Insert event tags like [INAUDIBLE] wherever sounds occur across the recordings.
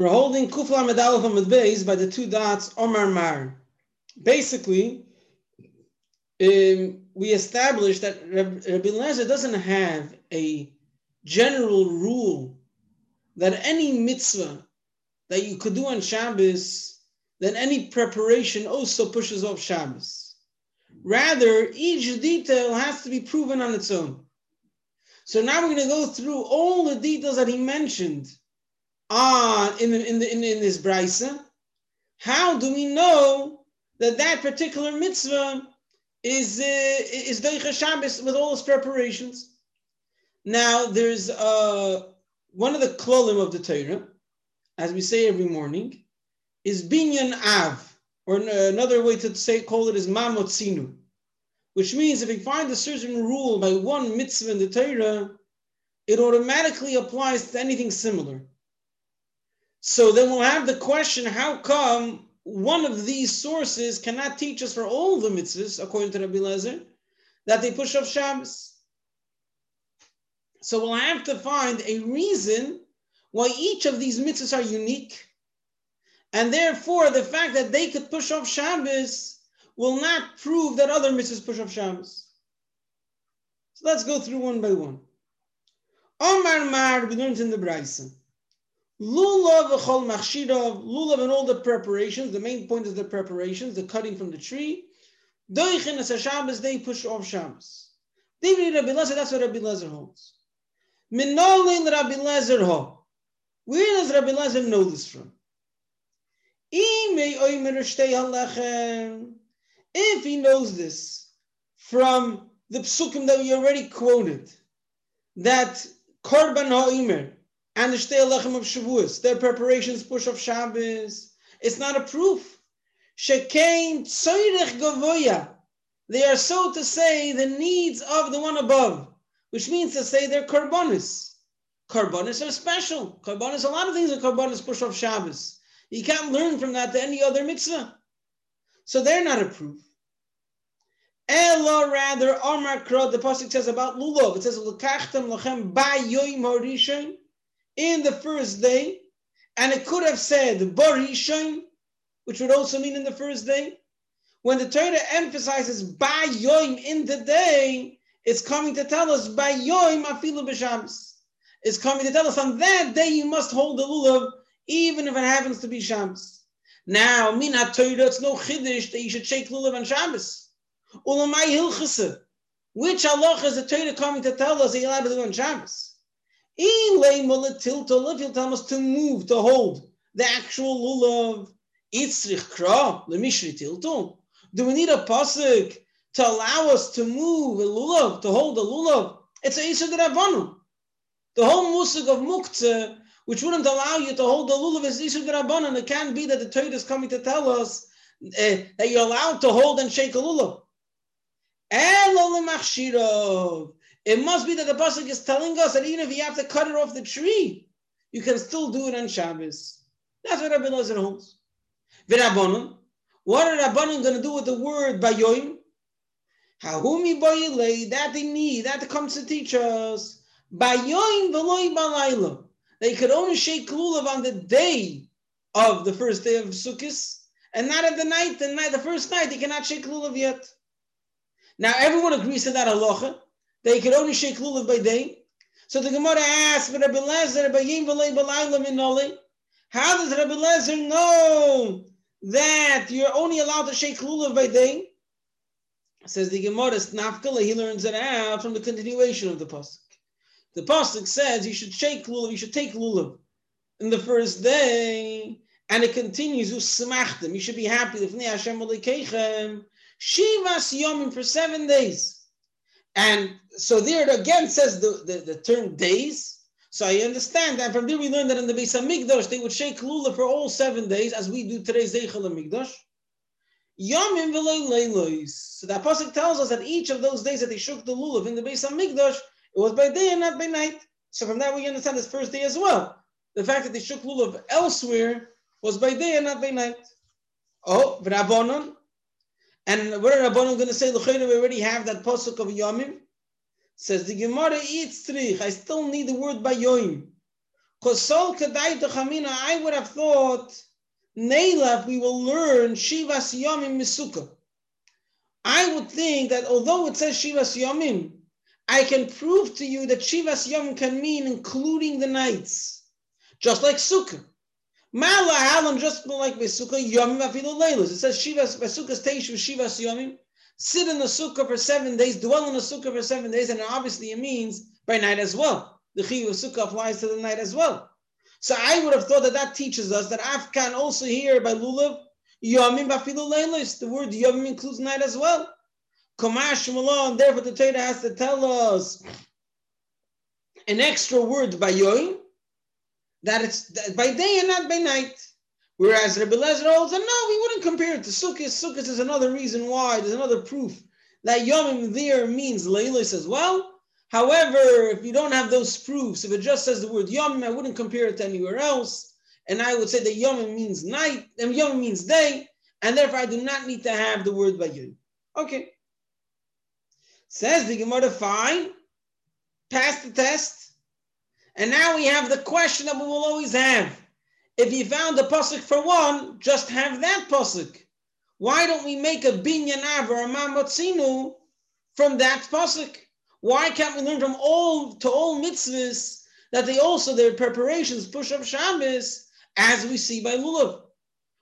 We're holding Kufla Medalef Amud Beis by the two dots Omar Mar. Basically, um, we established that Rabbi Lezer doesn't have a general rule that any mitzvah that you could do on Shabbos, then any preparation also pushes off Shabbos. Rather, each detail has to be proven on its own. So now we're going to go through all the details that he mentioned on in in the, in, in this brisa. How do we know that that particular mitzvah is uh, is Deicha Shabbos with all its preparations? Now there's uh, one of the klolim of the Torah, as we say every morning, is binyan av, or another way to say call it is mamotzinu, which means if we find a certain rule by one mitzvah in the Torah, it automatically applies to anything similar. So then we'll have the question: How come one of these sources cannot teach us for all the mitzvahs, according to Rabbi Lezer, that they push off Shabbos? So we'll have to find a reason why each of these mitzvahs are unique. And therefore, the fact that they could push off Shabbos will not prove that other mitzvahs push off Shabbos. So let's go through one by one. Omar Mar, we learned in the Braisa. Lulav v'chol machshirav, lulav and all the preparations. The main point is the preparations, the cutting from the tree. Doichin as Shabbos, they push off Shabbos. David Rabbi Lezer, that's what Rabbi Lezer holds. Minolin Rabbi Lezer ho. Where does Rabbi Lezer know this from? If he knows this from the psukim that we already quoted, that Korban Ha'omer, and the Shtei Lechem of Shavuos, their preparations push off Shabbos. It's not a proof. Shekain Tzoyrech Gavoya. They are so to say the needs of the one above, which means to say they're karbonis. Karbonis are special. Karbonis, a lot of things are karbonis push off Shabbos. You can't learn from that to any other mitzvah. So they're not a proof. Ella rather, Amar Krod, the Pasuk says about Lulav, it says, L'kachtem lachem ba yoim in the first day, and it could have said Barishon, which would also mean in the first day. When the Torah emphasizes by Yoim in the day, it's coming to tell us by Yoim afilu b'shams. It's coming to tell us on that day you must hold the lulav, even if it happens to be Shams. Now, mina Torah, it's no chiddush that you should shake lulav on Shabbos. Ulamai hilchasa. Which Allah is the Torah coming to tell us that you're allowed to do on Shabbos? Us to move, to hold the actual lulav, itzrich kra, lemishri tilton. Do we need a pasuk to allow us to move a lulav, to hold a lulav? It's a Isur Rabbanon. The whole musik of muktzah, which wouldn't allow you to hold the lulav, is Isur Rabbanon. It can't be that the Torah is coming to tell us uh, that you're allowed to hold and shake a lulav. It must be that the pasuk is telling us that even if you have to cut it off the tree, you can still do it on Shabbos. That's what Rabbi Lazar holds. V'rabbanon, what are Rabbanon going to do with the word bayoim? Hahumi boyile, that they need, that comes to teach us. Bayoim v'loy balayla. They could only shake lulav on the day of the first day of Sukkot, and not at the night, the night, the first night, they cannot shake lulav yet. Now everyone agrees to that halacha they could only shake lulav by day. So the Gemara asks, Rabbi Lezer, how does Rabbi Lezer know that you're only allowed to shake lulav by day? Says the Gemara, Nafkala, he learns it out from the continuation of the pasuk. The pasuk says you should shake lulav, you should take lulav in the first day, and it continues, Usmachtem, you should be happy, Shivas Yomim for seven days. And so there it again says the, the, the, term days. So I understand that from there we learn that in the Beis Hamikdash they would shake lulav for all seven days, as we do today's Zeichel Hamikdash. Yomim So the apostle tells us that each of those days that they shook the lulav in the Beis Hamikdash, it was by day and not by night. So from that we understand this first day as well. The fact that they shook lulav elsewhere was by day and not by night. Oh, v'rabonon, and what are Rabbanon going to say? L'chayna, we already have that pasuk of Yomim. Says the Gemara, Yitzrich, I still need the word by Yoim. Because Sol Kadai Chamina, I would have thought, Neilaf, we will learn Shivas Yomim Misuka. I would think that although it says Shivas Yomim, I can prove to you that Shivas Yomim can mean including the nights, just like Sukkah. Mala Halam, just like Sukkah, Yomim Afilu Leilas. It says Shivas, Sukkah's Teishu Shivas Yomim. Sit in the Sukkah for seven days, dwell in the Sukkah for seven days, and obviously it means by night as well. The Chiv of Sukkah applies to the night as well. So I would have thought that that teaches us that Afkan also here by Lulav, Yomim Bafilu Leilis, the word Yomim includes night as well. Kamash and therefore the Torah has to tell us an extra word by Yom, that it's by day and not by night. Whereas Rabbi Lezer holds, and no, we wouldn't compare it to Sukkot. Sukkot is another reason why, there's another proof that Yomim there means Leilis as well. However, if you don't have those proofs, if it just says the word Yomim, I wouldn't compare it to anywhere else. And I would say that Yomim means night, and Yomim means day, and therefore I do not need to have the word by Yom. Okay. Says the Gemara, fine, pass the test. And now we have the question that we will always have. If you found a pasuk for one, just have that pasuk. Why don't we make a binyan av or a mamotzinu from that pasuk? Why can't we learn from all to all mitzvahs that they also their preparations push up Shabbos as we see by lulav?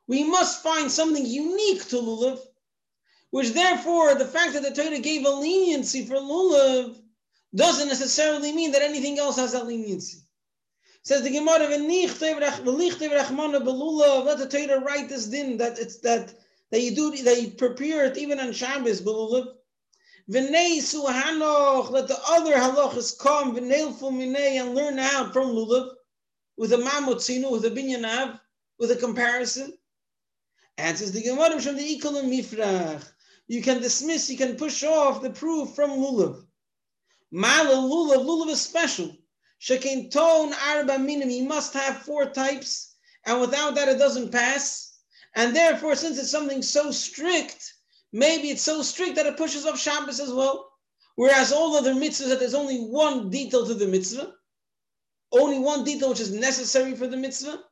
We must find something unique to lulav, which therefore the fact that the Torah gave a leniency for lulav doesn't necessarily mean that anything else has that leniency. Says the Gemara, let the Torah write this din that it's that that you do that you prepare it even on Shabbos, belulav. V'nei suhanoch, let the other halachas come, v'neilfu minei, and learn out from lulav, with a mamotzinu, with a binyanav, with a comparison. Answers the Gemara from the Ikol and Mifrach. You can dismiss, you can push off the proof from lulav. Mala lulav, lulav is special. Shekin tone arba minim, you must have four types, and without that it doesn't pass. And therefore, since it's something so strict, maybe it's so strict that it pushes off Shabbos as well. Whereas all other mitzvahs, that there's only one detail to the mitzvah, only one detail which is necessary for the mitzvah.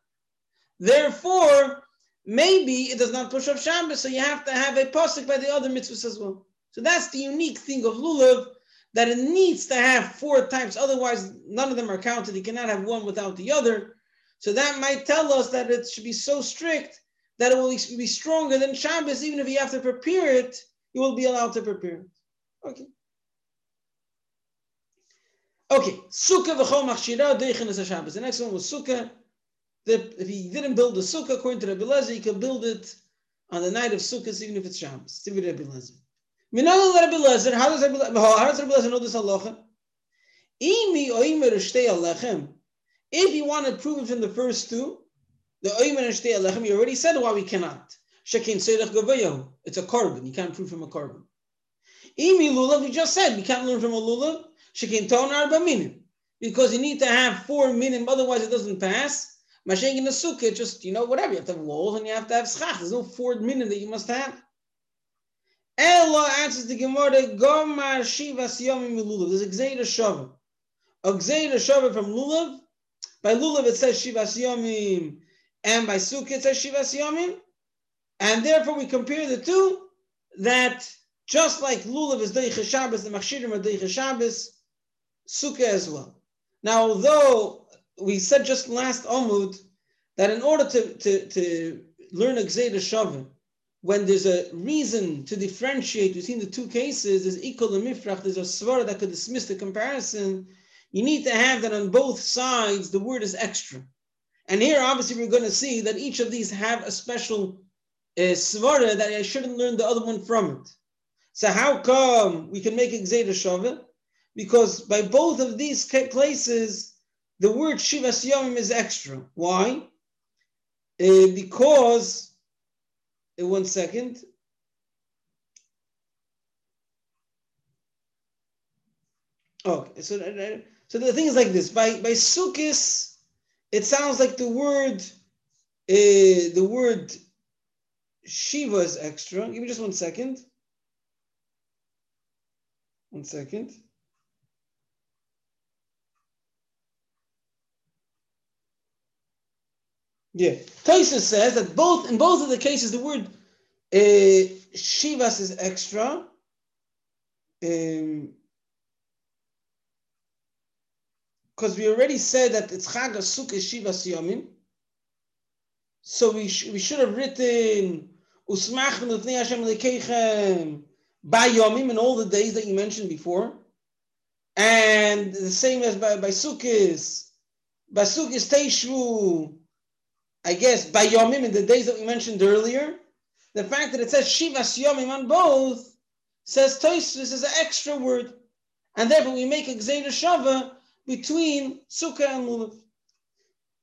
Therefore, maybe it does not push off Shabbos, so you have to have a pasuk by the other mitzvahs as well. So that's the unique thing of lulav that it needs to have four types. Otherwise, none of them are counted. You cannot have one without the other. So that might tell us that it should be so strict that it will be stronger than Shabbos, even if you have to prepare it, you will be allowed to prepare it. Okay. Okay, Sukkah v'chol machshira deichin is a Shabbos. The next one was Sukkah. The, if he didn't build the Sukkah according to Rabbi Lezer, he could build it on the night of Sukkah, even if it's Shabbos. Rabbi Lezer. How does Rabbi Lezer, know this halacha? If you want to prove it from the first two, the oimer shtei alechem, you already said why we cannot. It's a carbon. You can't prove from a carbon. Lulav, we just said we can't learn from a lulav. Because you need to have four minim, otherwise it doesn't pass. Mashing in the sukkah, just, you know, whatever. You have to have walls and you have to have schach. There's no four minim that you must have. Ella answers the Gemara, Gomar Shivas Yomim Lulav. There's a Gzeira Shavim. A Gzeira Shavim from Lulav. By Lulav it says Shivas Yomim, and by Sukkah it says Shivas Yomim. And therefore we compare the two, that just like Lulav is Deicha Shabbos, the Machshirim are Deicha Shabbos, Sukkah as well. Now, although we said just last Omud that in order to, to, to learn a Gzeira Shavim, when there's a reason to differentiate between the two cases, there's equal and mifrach, there's a svara that could dismiss the comparison, you need to have that on both sides, the word is extra. And here, obviously, we're going to see that each of these have a special uh, that I shouldn't learn the other one from it. So how come we can make a Gzeda Shava? Because by both of these places, the word Shivas Yomim is extra. Why? Uh, because one second. Okay, so so the thing is like this. By by Sukkis, it sounds like the word uh, the word Shiva is extra. Give me just one second. One second. Yeah. Taisa says that both in both of the cases the word uh, Shivas is extra. Um, because we already said that it's Chag Sukkah Shivas Yomim. So we, sh- we should have written Usmach Lefnei Hashem Lekeichem by Yomim in all the days that you mentioned before. And the same as by, by Sukkis. By Sukkis Teishvu, I guess, by Yomim in the days that we mentioned earlier. The fact that it says Shivas Yomim on both says Toisvis is an extra word. And therefore we make a Gzeda Shava between Sukkah and Lulav.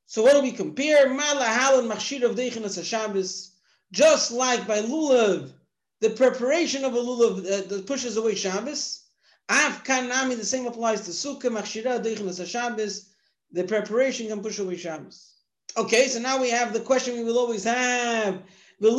So what do we compare? Malahal and Machshir of Deichin Shabbos. Just like by Lulav, the preparation of a Lulav uh, that pushes away Shabbos. Av Kanami, the same applies to Sukkah, Machshira, Deichin Shabbos. The preparation can push away Shabbos. Okay, so now we have the question we will always have. Let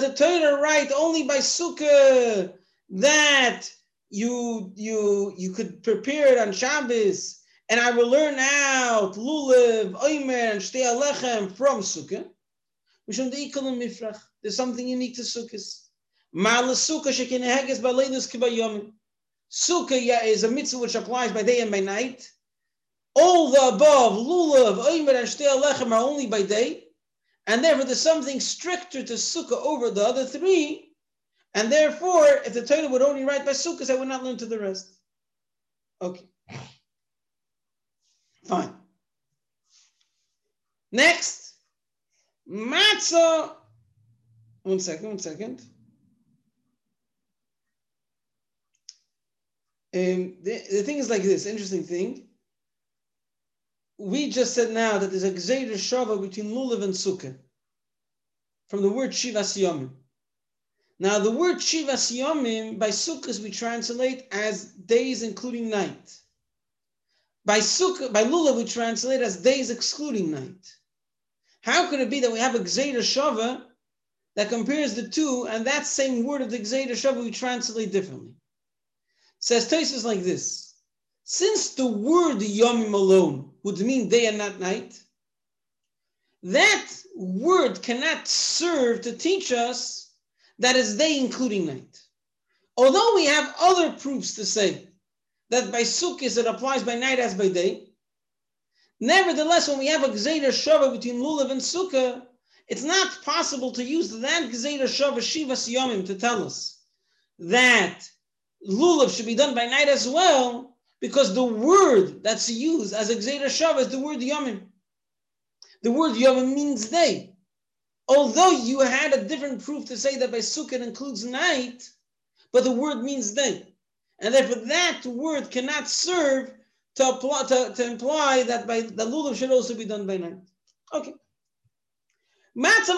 the Torah write only by Sukkah that you you you could prepare it on Shabbos, and I will learn out lulav, oimer, and shtei alechem from Sukkah. There's something unique to Sukkahs. Sukkah is a mitzvah which applies by day and by night. All the above, lulav, oimer, and shtei alechem are only by day, and therefore there's something stricter to Sukkah over the other three and therefore, if the Torah would only write by Sukkot, I would not learn to the rest. Okay. Fine. Next, matzah. One second, one second. Um, the, the thing is like this, interesting thing. We just said now that there's a Gzeir Shava between Lulav and Sukkah from the word Shivas Yomim. Now, the word Shivas Yomim by Sukkot we translate as days including night. By Sukkah, by Lulav we translate as days excluding night. How could it be that we have a Gzeira Shava that compares the two, and that same word of the Gzeira Shava we translate differently? says Tosis like this: Since the word Yomim alone would mean day and not night, that word cannot serve to teach us that is day including night. Although we have other proofs to say that by Sukkot it applies by night as by day, nevertheless, when we have a Gzeira Shava between Lulav and Sukkah, it's not possible to use that Gzeira Shava Shivas Yomim to tell us that Lulav should be done by night as well, because the word that's used as a Gzeira Shava is the word Yomim. The word Yomim means day although you had a different proof to say that by Sukkot includes night, but the word means day. And therefore that word cannot serve to, apply, to, to imply that by the lulav should also be done by night. Okay. Matzah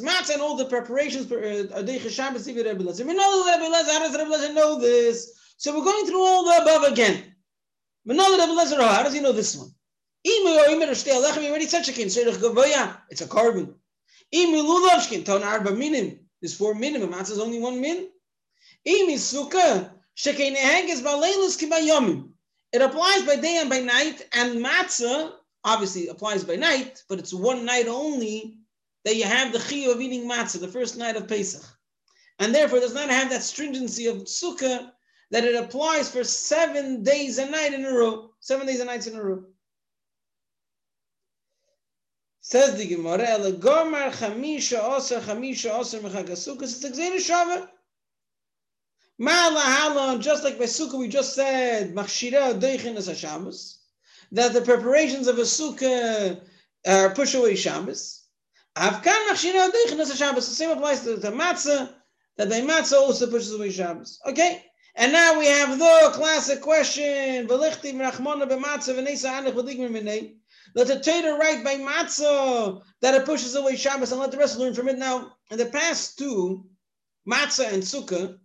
Matzah and all the preparations for uh, Shabbos. We know Rebbe Lezer. How does Rebbe Lezer know this? So we're going through all the above again. Oh, how does he know this one? kin, oh, it's a carbon. There's four minimum. matzah is only one min. It applies by day and by night, and matzah obviously applies by night, but it's one night only that you have the chi of eating matzah, the first night of Pesach. And therefore does not have that stringency of sukkah that it applies for seven days and night in a row, seven days and nights in a row. Says the Gemara, "El gomer chamisha oser chamisha oser mechagasukas." It's gzeira shava. Ma'ala halon, just like by sukkah we just said, machshira deichin Shabbos, that the preparations of a sukkah uh, push away Shabbos. Avkan machshira deichin Shabbos. The same applies to the matzah, that by matzah also pushes away Shabbos. Okay. And now we have the classic question. Let the Torah write by matzah that it pushes away Shabbos, and let the rest learn from it. Now, in the past two, matzah and sukkah,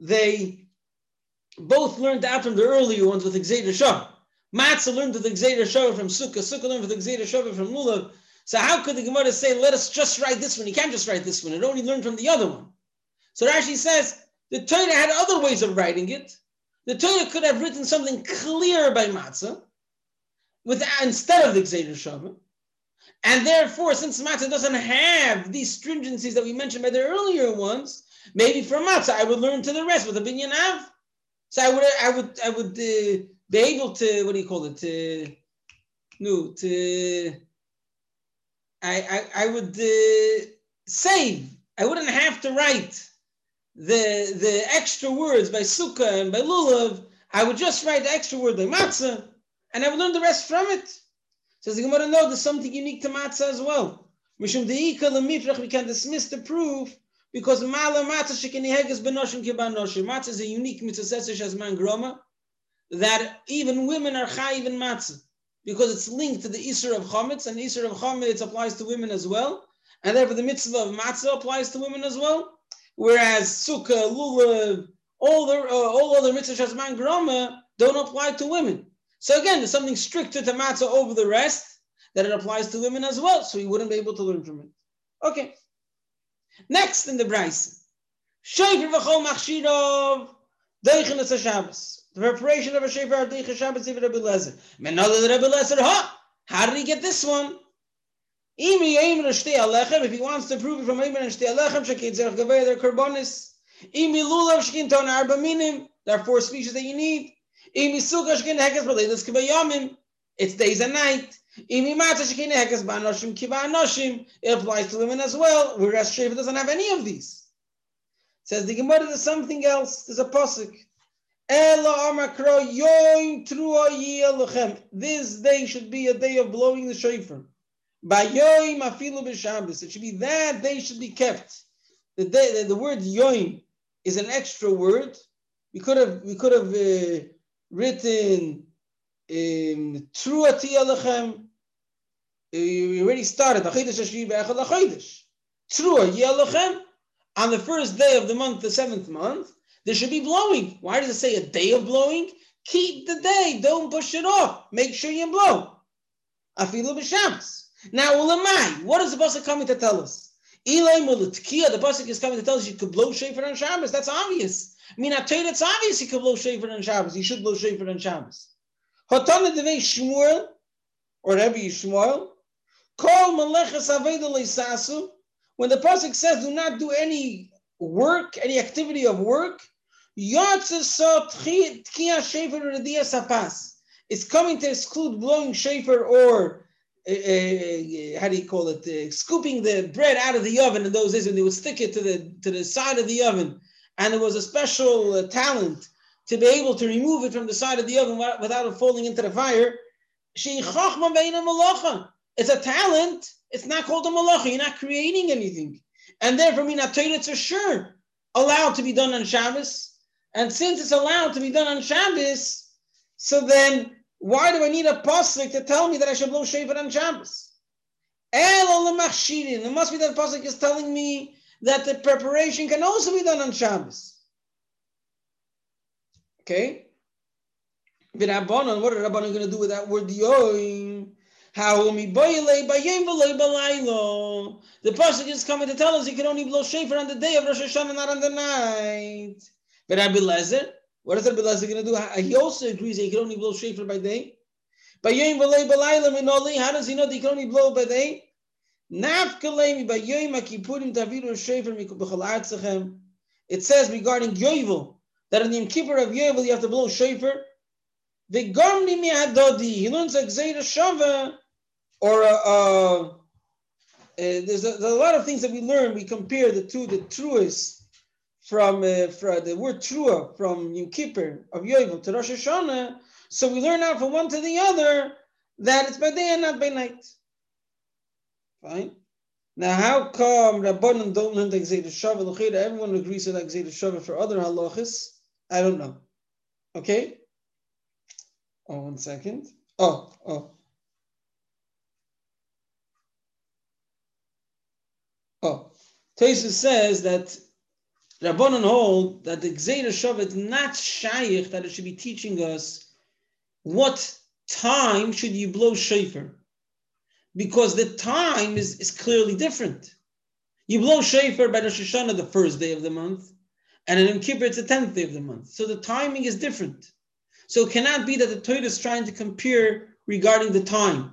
they both learned out from the earlier ones with Gzeira Shava. Matzah learned with Gzeira Shava from sukkah, sukkah learned with Gzeira Shava from lulav. So how could the Gemara say, let us just write this one? You can't just write this one. It only learned from the other one. So Rashi says, the Torah had other ways of writing it. The Torah could have written something clear by matzah, with instead of the Gzeira Shava. And therefore, since matzah doesn't have these stringencies that we mentioned by the earlier ones, maybe for matzah I would learn to the rest with a binyan av. So I would, I would, I would uh, be able to, what do you call it? To, no, to, I, I, I would uh, save. I wouldn't have to write the the extra words by sukkah and by lulav. I would just write the extra word by matzah, and I would learn the rest from it. Says the Gemara, no, there's something unique to matzah as well. Mishum deika lemifrach, we can dismiss the proof because mala matzah shekiniheges benoshim kibanoshim. Matzah is a unique mitzvah as man groma that even women are chayiv in matzah because it's linked to the Isser of Chametz, and the Isser of Chametz applies to women as well, and therefore the mitzvah of matzah applies to women as well. Whereas sukkah, lulav, all the uh, all other mitzvahs shazman grama don't apply to women. So again, there's something stricter to matzah over the rest that it applies to women as well. So you wouldn't be able to learn from it. Okay. Next in the Braisa, Shofar v'chol machshirov deichen Shabbos. The preparation of a Shofar deichen Shabbos even Rabbi Lezer. Menother Rabbi Lezer, ha! How did he get this one? If he wants to prove it from Eimer and Shtei Alechem, Shekid Zerach Gavei, their Karbonis. Imi Lulav Shkin Ton Arba Minim, there are four species that you need. Imi Sukkah Shkin Hekes Baledas Kibayomim, it's days and night. Imi Mata Shkin Hekes Banoshim Kiba Anoshim, it applies to women as well, whereas Sheva doesn't have any of these. Says the Gemara, there's something else, there's a posik. This day should be a day of blowing the shofar. Bayoim afilu b'Shabbos. It should be that day should be kept. The day, the, the word yoim is an extra word. We could have we could have uh, written truati alechem. Uh, we already started. Trua. On the first day of the month, the seventh month, there should be blowing. Why does it say a day of blowing? Keep the day. Don't push it off. Make sure you blow. Afilu b'Shabbos. Now, ulamai, what is the pasuk coming to tell us? The pasuk is coming to tell us you could blow shofar on Shabbos. That's obvious. I mean, I tell you, it's obvious you could blow shofar on Shabbos. You should blow shofar on Shabbos. Hotana devei Shmuel, or Rebbe Shmuel, call maleches leisasu. When the pasuk says, "Do not do any work, any activity of work," it's coming to exclude blowing shofar or uh, how do you call it? Uh, scooping the bread out of the oven in those days when they would stick it to the to the side of the oven, and it was a special uh, talent to be able to remove it from the side of the oven without it falling into the fire. It's a talent. It's not called a malacha. You're not creating anything, and therefore, minatoyets are sure allowed to be done on Shabbos. And since it's allowed to be done on Shabbos, so then why do I need a pasuk to tell me that I should blow shofar on Shabbos? El It must be that pasuk is telling me that the preparation can also be done on Shabbos. Okay. What are Rabbanon going to do with that word yoim? The pasuk is coming to tell us you can only blow shofar on the day of Rosh Hashanah, not on the night. But Rabbi Lezer, what is Rabbi Elazar going to do? He also agrees that he can only blow shofar by day. By yom v'lei b'layla minoli, how does he know that he can only blow by day? Naf kalemi by yom akipurim taviru shofar mikubachal It says regarding Yovel that in the Yom Kippur of Yovel you have to blow shofar. The V'gomni mi'adodi, he learns like Gzeira Shava, or uh, uh, there's, a, there's a lot of things that we learn. We compare the two, the truest from, uh, from the word trua from Yom Kippur of Yovel to Rosh Hashanah, so we learn out from one to the other that it's by day and not by night. Fine. Now, how come Rabbanon don't learn the Gzeda Shava? Everyone agrees the Gzeda Shava for other halachas. I don't know. Okay? Oh, one second. Oh, oh. Oh. Taisa says that Rabbanon hold that the Gzeira Shav is not shaykh that it should be teaching us what time should you blow shofar, because the time is, is clearly different. You blow shofar by Rosh Hashanah the first day of the month, and in Kippur it's the tenth day of the month. So the timing is different. So it cannot be that the Torah is trying to compare regarding the time.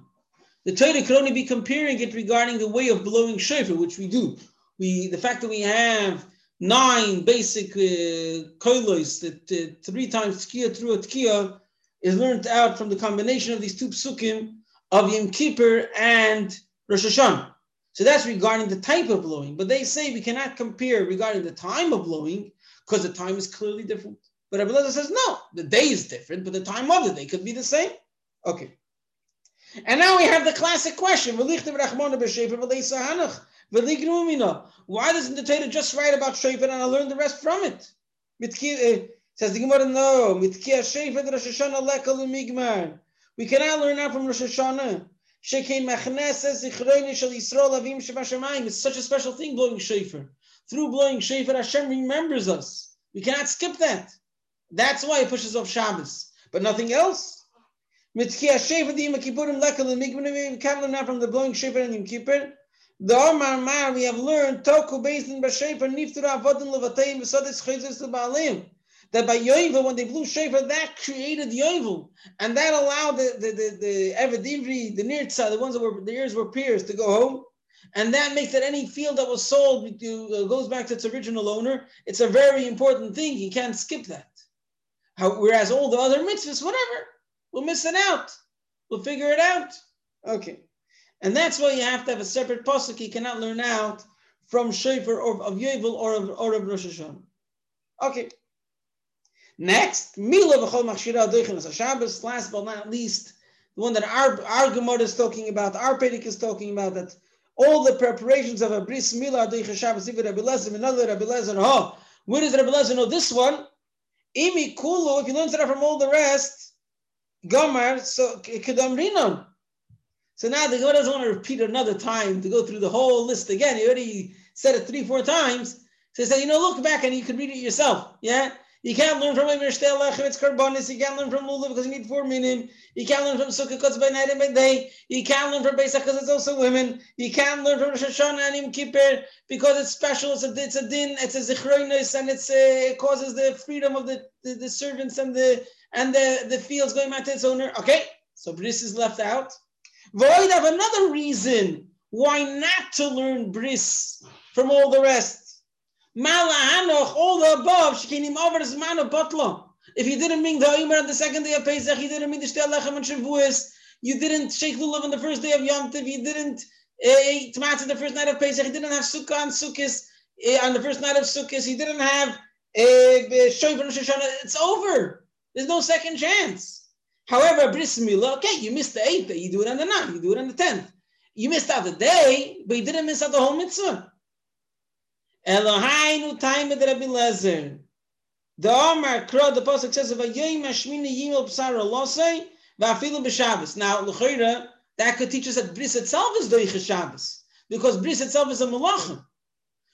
The Torah could only be comparing it regarding the way of blowing shofar, which we do. We the fact that we have nine basic uh, that uh, three times tkiya through a tkiya is learned out from the combination of these two psukim of Yom Kippur and Rosh Hashanah. So that's regarding the type of blowing. But they say we cannot compare regarding the time of blowing because the time is clearly different. But Abelazar says no, the day is different, but the time of the day could be the same. Okay. And now we have the classic question. Why doesn't the Torah just write about Shofar and I learn the rest from it? Uh, says the Gemara, no. We cannot learn that from Rosh Hashanah. It's such a special thing blowing shofar. Through blowing shofar, Hashem remembers us. We cannot skip that. That's why it pushes off Shabbos, but nothing else. We can't learn from the blowing shofar and Yom Kippur. The Omar Mar, we have learned Toku based in Bashefar, Niftura Avodim Levatayim, Vesadis Chayzis to Baalim that by Yovel, when they blew shofar, that created Yovel, and that allowed the the the, the Evadivri, the Nirtza, the ones that were the ears were pierced, to go home, and that makes that any field that was sold to, uh, goes back to its original owner. It's a very important thing. You can't skip that. How, whereas all the other mitzvahs, whatever, we'll miss it out. We'll figure it out. Okay, and that's why you have to have a separate pasuk. You cannot learn out from shofar or of Yovel or of, or of Rosh Hashanah. Okay. Next, Mila v'chol machshira adoichin Shabbos. Last but not least, the one that our our Gemara is talking about, our Pedig is talking about that all the preparations of a bris Mila adoichin Shabbos. If Rabbi Lezer, another Rabbi Lezer, oh, where does Rabbi Lezer know this one? Imi kulu. If you learn that from all the rest, Gomar so kedam rinon. So now the Gemara doesn't want to repeat another time to go through the whole list again. He already said it three, four times. So he said, you know, look back and you can read it yourself. Yeah. You can't learn from Emir Shtel Lechem, it's Karbonis. You can't learn from Lulav because you need four minim. You can't learn from Sukkah because by night and by day. You can't learn from Pesach because it's also women. You can't learn from Rosh Hashanah and Yom Kippur because it's special. It's a, it's a din, it's a zichroinus, and it's a, it causes the freedom of the, the, the, servants and the and the, the fields going back to its owner. Okay, so bris is left out. Void of another reason why not to learn bris from all the rest. Malahanoch, all the above, Shekinim over the man of Butler. If you didn't bring the Omer on the second day of Pesach, you didn't bring the Shtel Lechem and Shavuos, you didn't shake Lulav on the first day of Yom Tov, you didn't eh, eat matzah the first night of Pesach, you didn't have Sukkah on Sukkot eh, on the first night of Sukkot, you didn't have eh, Shoyv and Shoshana, it's over. There's no second chance. However, Bris Milah, okay, you missed the eighth day, you do it on the ninth, you do it on the tenth. You missed out the day, but you didn't miss out the whole mitzvah. Elohainu time with Rabbi Lezer. The Omar Kro, the Pasuk says, Vayim Hashmini Yimel Psara Losei, Vafilu B'Shabbos. Now, L'chayra, that could teach us that Bris itself is Doicha Shabbos, because Bris itself is a Malachim.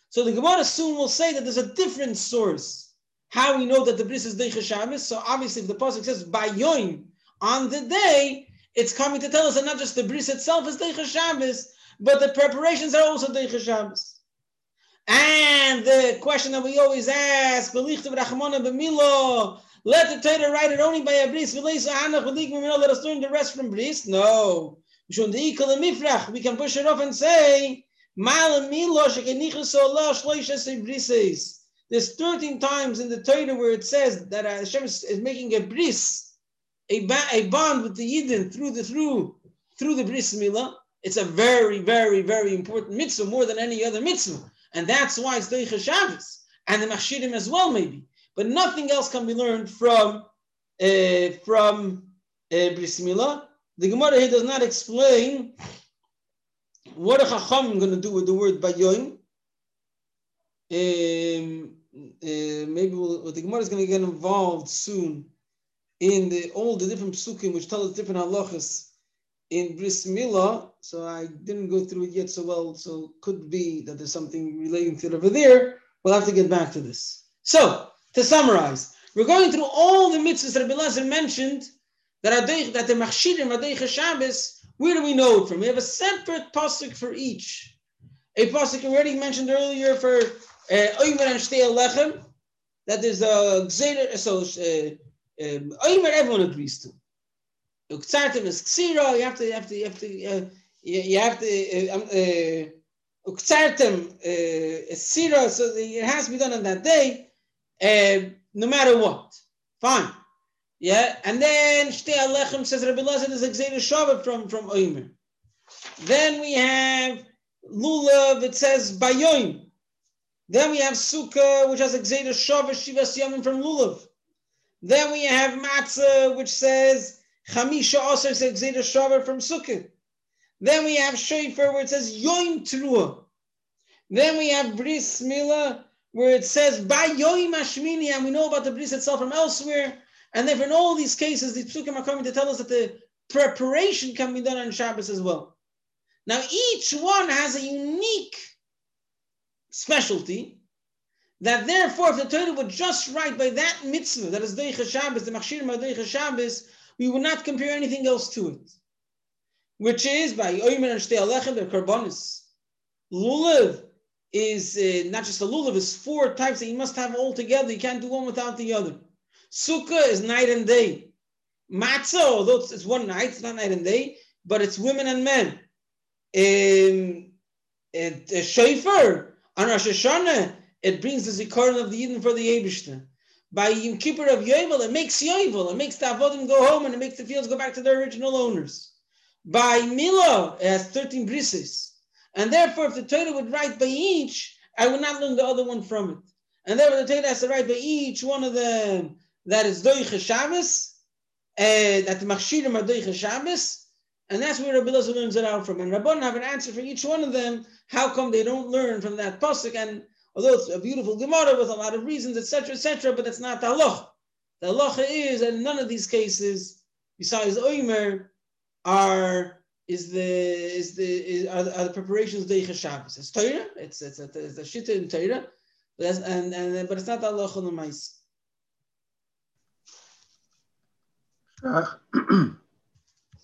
So the Gemara soon will say that there's a different source. How we know that the Bris is Doicha Shabbos. So obviously, if the Pasuk says, Bayoim, on the day, it's coming to tell us that not just the Bris itself is Doicha Shabbos, but the preparations are also Doicha Shabbos. And the question that we always ask, let the Torah write it only by a bris. Let us learn the rest from bris. No. We can push it off and say, there's 13 times in the Torah where it says that Hashem is making a bris, a, a bond with the Yidden through the through through the bris milah. It's a very, very, very important mitzvah, more than any other mitzvah. And that's why it's Deicha Shabbos. And the Machshirim as well, maybe. But nothing else can be learned from uh, from uh, Bris Milah. The Gemara here does not explain what a Chacham is going to do with the word Bayoim. Um, uh, maybe we'll, the Gemara is going to get involved soon in the all the different psukim which tell us different halachas in Bris Milah, so I didn't go through it yet so well, so could be that there's something relating to it over there. We'll have to get back to this. So, to summarize, we're going through all the mitzvahs that Rabbi mentioned that are that the Machshirim, Adeicha Shabbos, where do we know it from? We have a separate pasuk for each. A pasuk already mentioned earlier for uh, Oymer and Shtei Lechem, that there's a Gzeder, so uh, um, Oymer everyone agrees to. uktsartem is ksira, you have to, you have to, you have to, uh, you, have to, uh, um, uh, uh, is sira, so it has to be done on that day, uh, no matter what. Fine. Yeah, and then Shtei Alechem says Rabbi Lezer is Gzeir Shabbat from, from Oimer. Then we have Lulav, it says Bayoim. Then we have Sukkah, which has Gzeir Shabbat Shivas Yomim from Lulav. Then we have Matzah, which says Chamisha says Gzeir Shabbat from Sukkah. Then we have Shofar, where it says Yoim Trua. Then we have Bris Mila, where it says By Yoim Ashmini, and we know about the Bris itself from elsewhere. And therefore, in all these cases, the psukim are coming to tell us that the preparation can be done on Shabbos as well. Now, each one has a unique specialty that therefore, if the Torah would just write by that mitzvah, that is Deicha Shabbos, the Machshir Deicha Shabbos, we would not compare anything else to it. Which is by Oymer and Shtei Alechem, the Karbonis. Lulav is uh, not just a lulav, it's four types that you must have all together. You can't do one without the other. Sukkah is night and day. Matzah, although it's, one night, it's not night and day, but it's women and men. Um, it, uh, Shofar on Rosh Hashanah, it brings the zikaron of the Eden for the Yebishter. By Yom Kippur of Yovel, it makes Yovel, it makes the Avodim go home and it makes the fields go back to their original owners. By Milo, it has 13 brises. And therefore, if the Torah would write by each, I would not learn the other one from it. And therefore, the Torah has to write by each one of them that is Doiche Shabbos, uh, that the Machshirim are Doiche Shabbos, and that's where Rabbi Lezer learns it out from. And Rabban have an answer for each one of them. How come they don't learn from that pasuk? And although it's a beautiful Gemara with a lot of reasons, etc., etc., but that's not the halacha. The halacha is in none of these cases, besides Oimer, are is the is the is, are, the, are the preparations Deicha Shabbos. It's Torah. It's it's a, it's a shita in Torah, but and and but it's not the halacha the. Uh, [CLEARS THROAT]